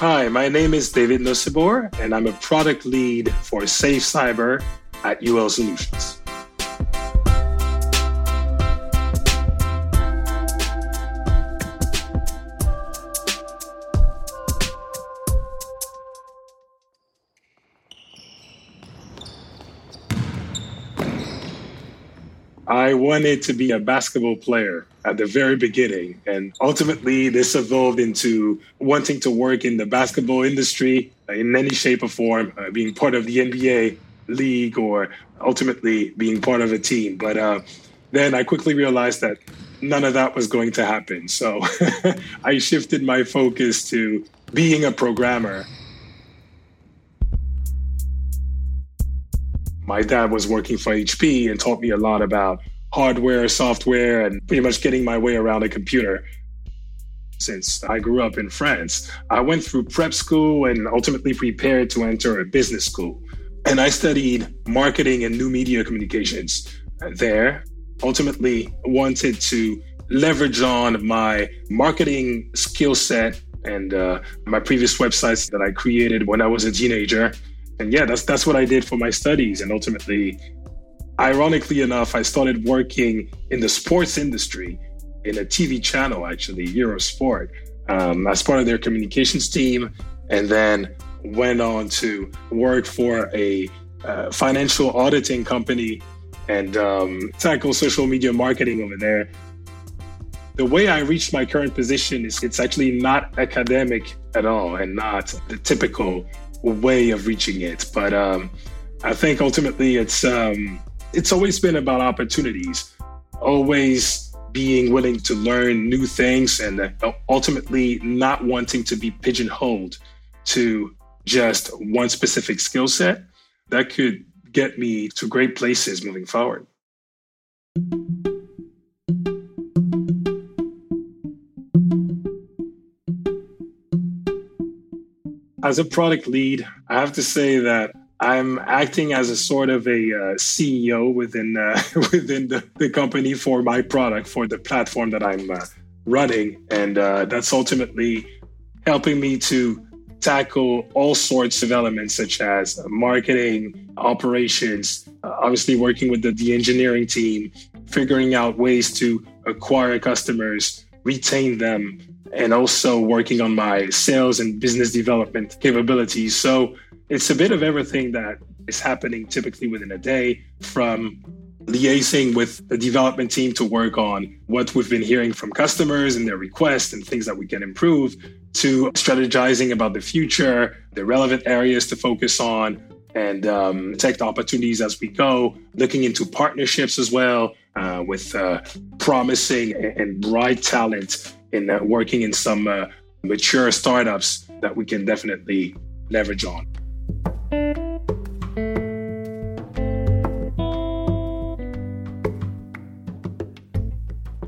Hi, my name is David Nosibor, and I'm a product lead for SafeCyber at UL Solutions. I wanted to be a basketball player at the very beginning. And ultimately, this evolved into wanting to work in the basketball industry in any shape or form, uh, being part of the NBA league or ultimately being part of a team. But uh, then I quickly realized that none of that was going to happen. So I shifted my focus to being a programmer. My dad was working for HP and taught me a lot about hardware, software, and pretty much getting my way around a computer. Since I grew up in France, I went through prep school and ultimately prepared to enter a business school. And I studied marketing and new media communications there. Ultimately, wanted to leverage on my marketing skill set and uh, my previous websites that I created when I was a teenager and yeah, that's that's what I did for my studies. And ultimately, ironically enough, I started working in the sports industry in a TV channel, actually, Eurosport, um, as part of their communications team, and then went on to work for a uh, financial auditing company and um, tackle social media marketing over there. The way I reached my current position is it's actually not academic at all and not the typical way of reaching it. But um, I think ultimately it's um, it's always been about opportunities, always being willing to learn new things, and uh, ultimately not wanting to be pigeonholed to just one specific skill set. That could get me to great places moving forward. As a product lead, I have to say that I'm acting as a sort of a uh, CEO within uh, within the, the, company for my product for the platform that I'm uh, running, and uh, that's ultimately helping me to tackle all sorts of elements such as marketing, operations, uh, obviously working with the, the engineering team, figuring out ways to acquire customers, retain them, and also working on my sales and business development capabilities. So it's a bit of everything that is happening typically within a day from liaising with the development team to work on what we've been hearing from customers and their requests and things that we can improve to strategizing about the future, the relevant areas to focus on, and um, take opportunities as we go, looking into partnerships as well uh, with uh, promising and bright talent in uh, working in some uh, mature startups that we can definitely leverage on.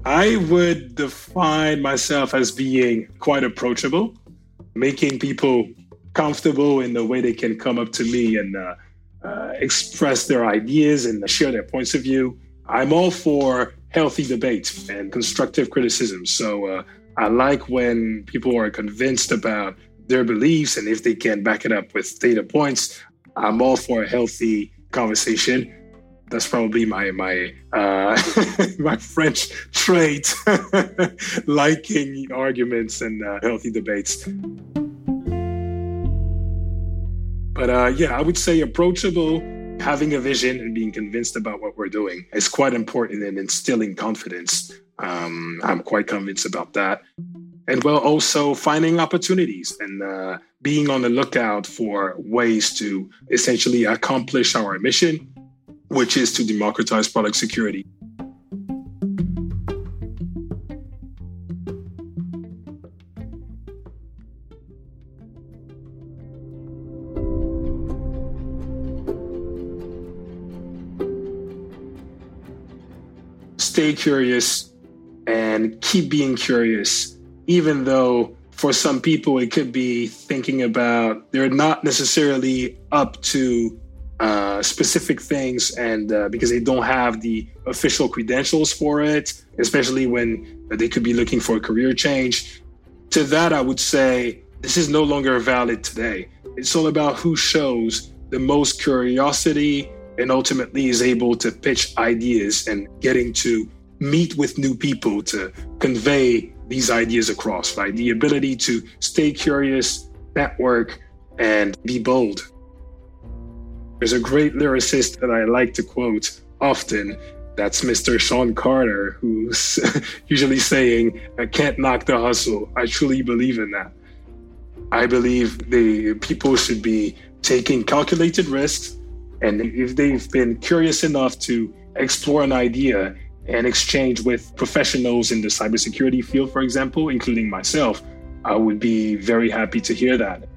I would define myself as being quite approachable. making people comfortable in the way they can come up to me and uh, uh, express their ideas and share their points of view. I'm all for healthy debate and constructive criticism. So uh, I like when people are convinced about their beliefs and if they can back it up with data points. I'm all for a healthy conversation. That's probably my my uh, my French trait, liking arguments and uh, healthy debates. But uh, yeah, I would say approachable, having a vision and being convinced about what we're doing is quite important in instilling confidence. Um, I'm quite convinced about that. And well, also finding opportunities and uh, being on the lookout for ways to essentially accomplish our mission, which is to democratize product security. Stay curious and keep being curious, even though for some people it could be thinking about they're not necessarily up to uh, specific things and uh, because they don't have the official credentials for it, especially when they could be looking for a career change. To that, I would say this is no longer valid today. It's all about who shows the most curiosity and ultimately is able to pitch ideas and getting to meet with new people to convey these ideas across, right? The ability to stay curious, network, and be bold. There's a great lyricist that I like to quote often. That's Mr. Sean Carter, who's usually saying, I can't knock the hustle. I truly believe in that. I believe the people should be taking calculated risks and if they've been curious enough to explore an idea and exchange with professionals in the cybersecurity field, for example, including myself, I would be very happy to hear that.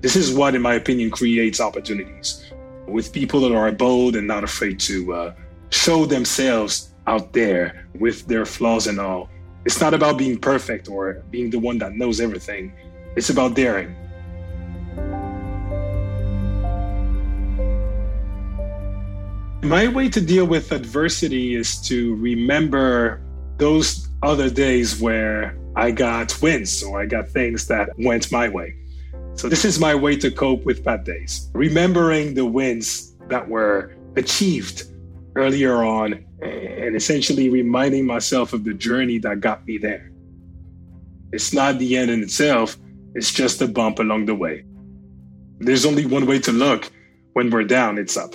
This is what, in my opinion, creates opportunities with people that are bold and not afraid to uh, show themselves out there with their flaws and all. It's not about being perfect or being the one that knows everything. It's about daring. My way to deal with adversity is to remember those other days where I got wins or I got things that went my way. So, this is my way to cope with bad days. Remembering the wins that were achieved earlier on and essentially reminding myself of the journey that got me there. It's not the end in itself, it's just a bump along the way. There's only one way to look when we're down, it's up.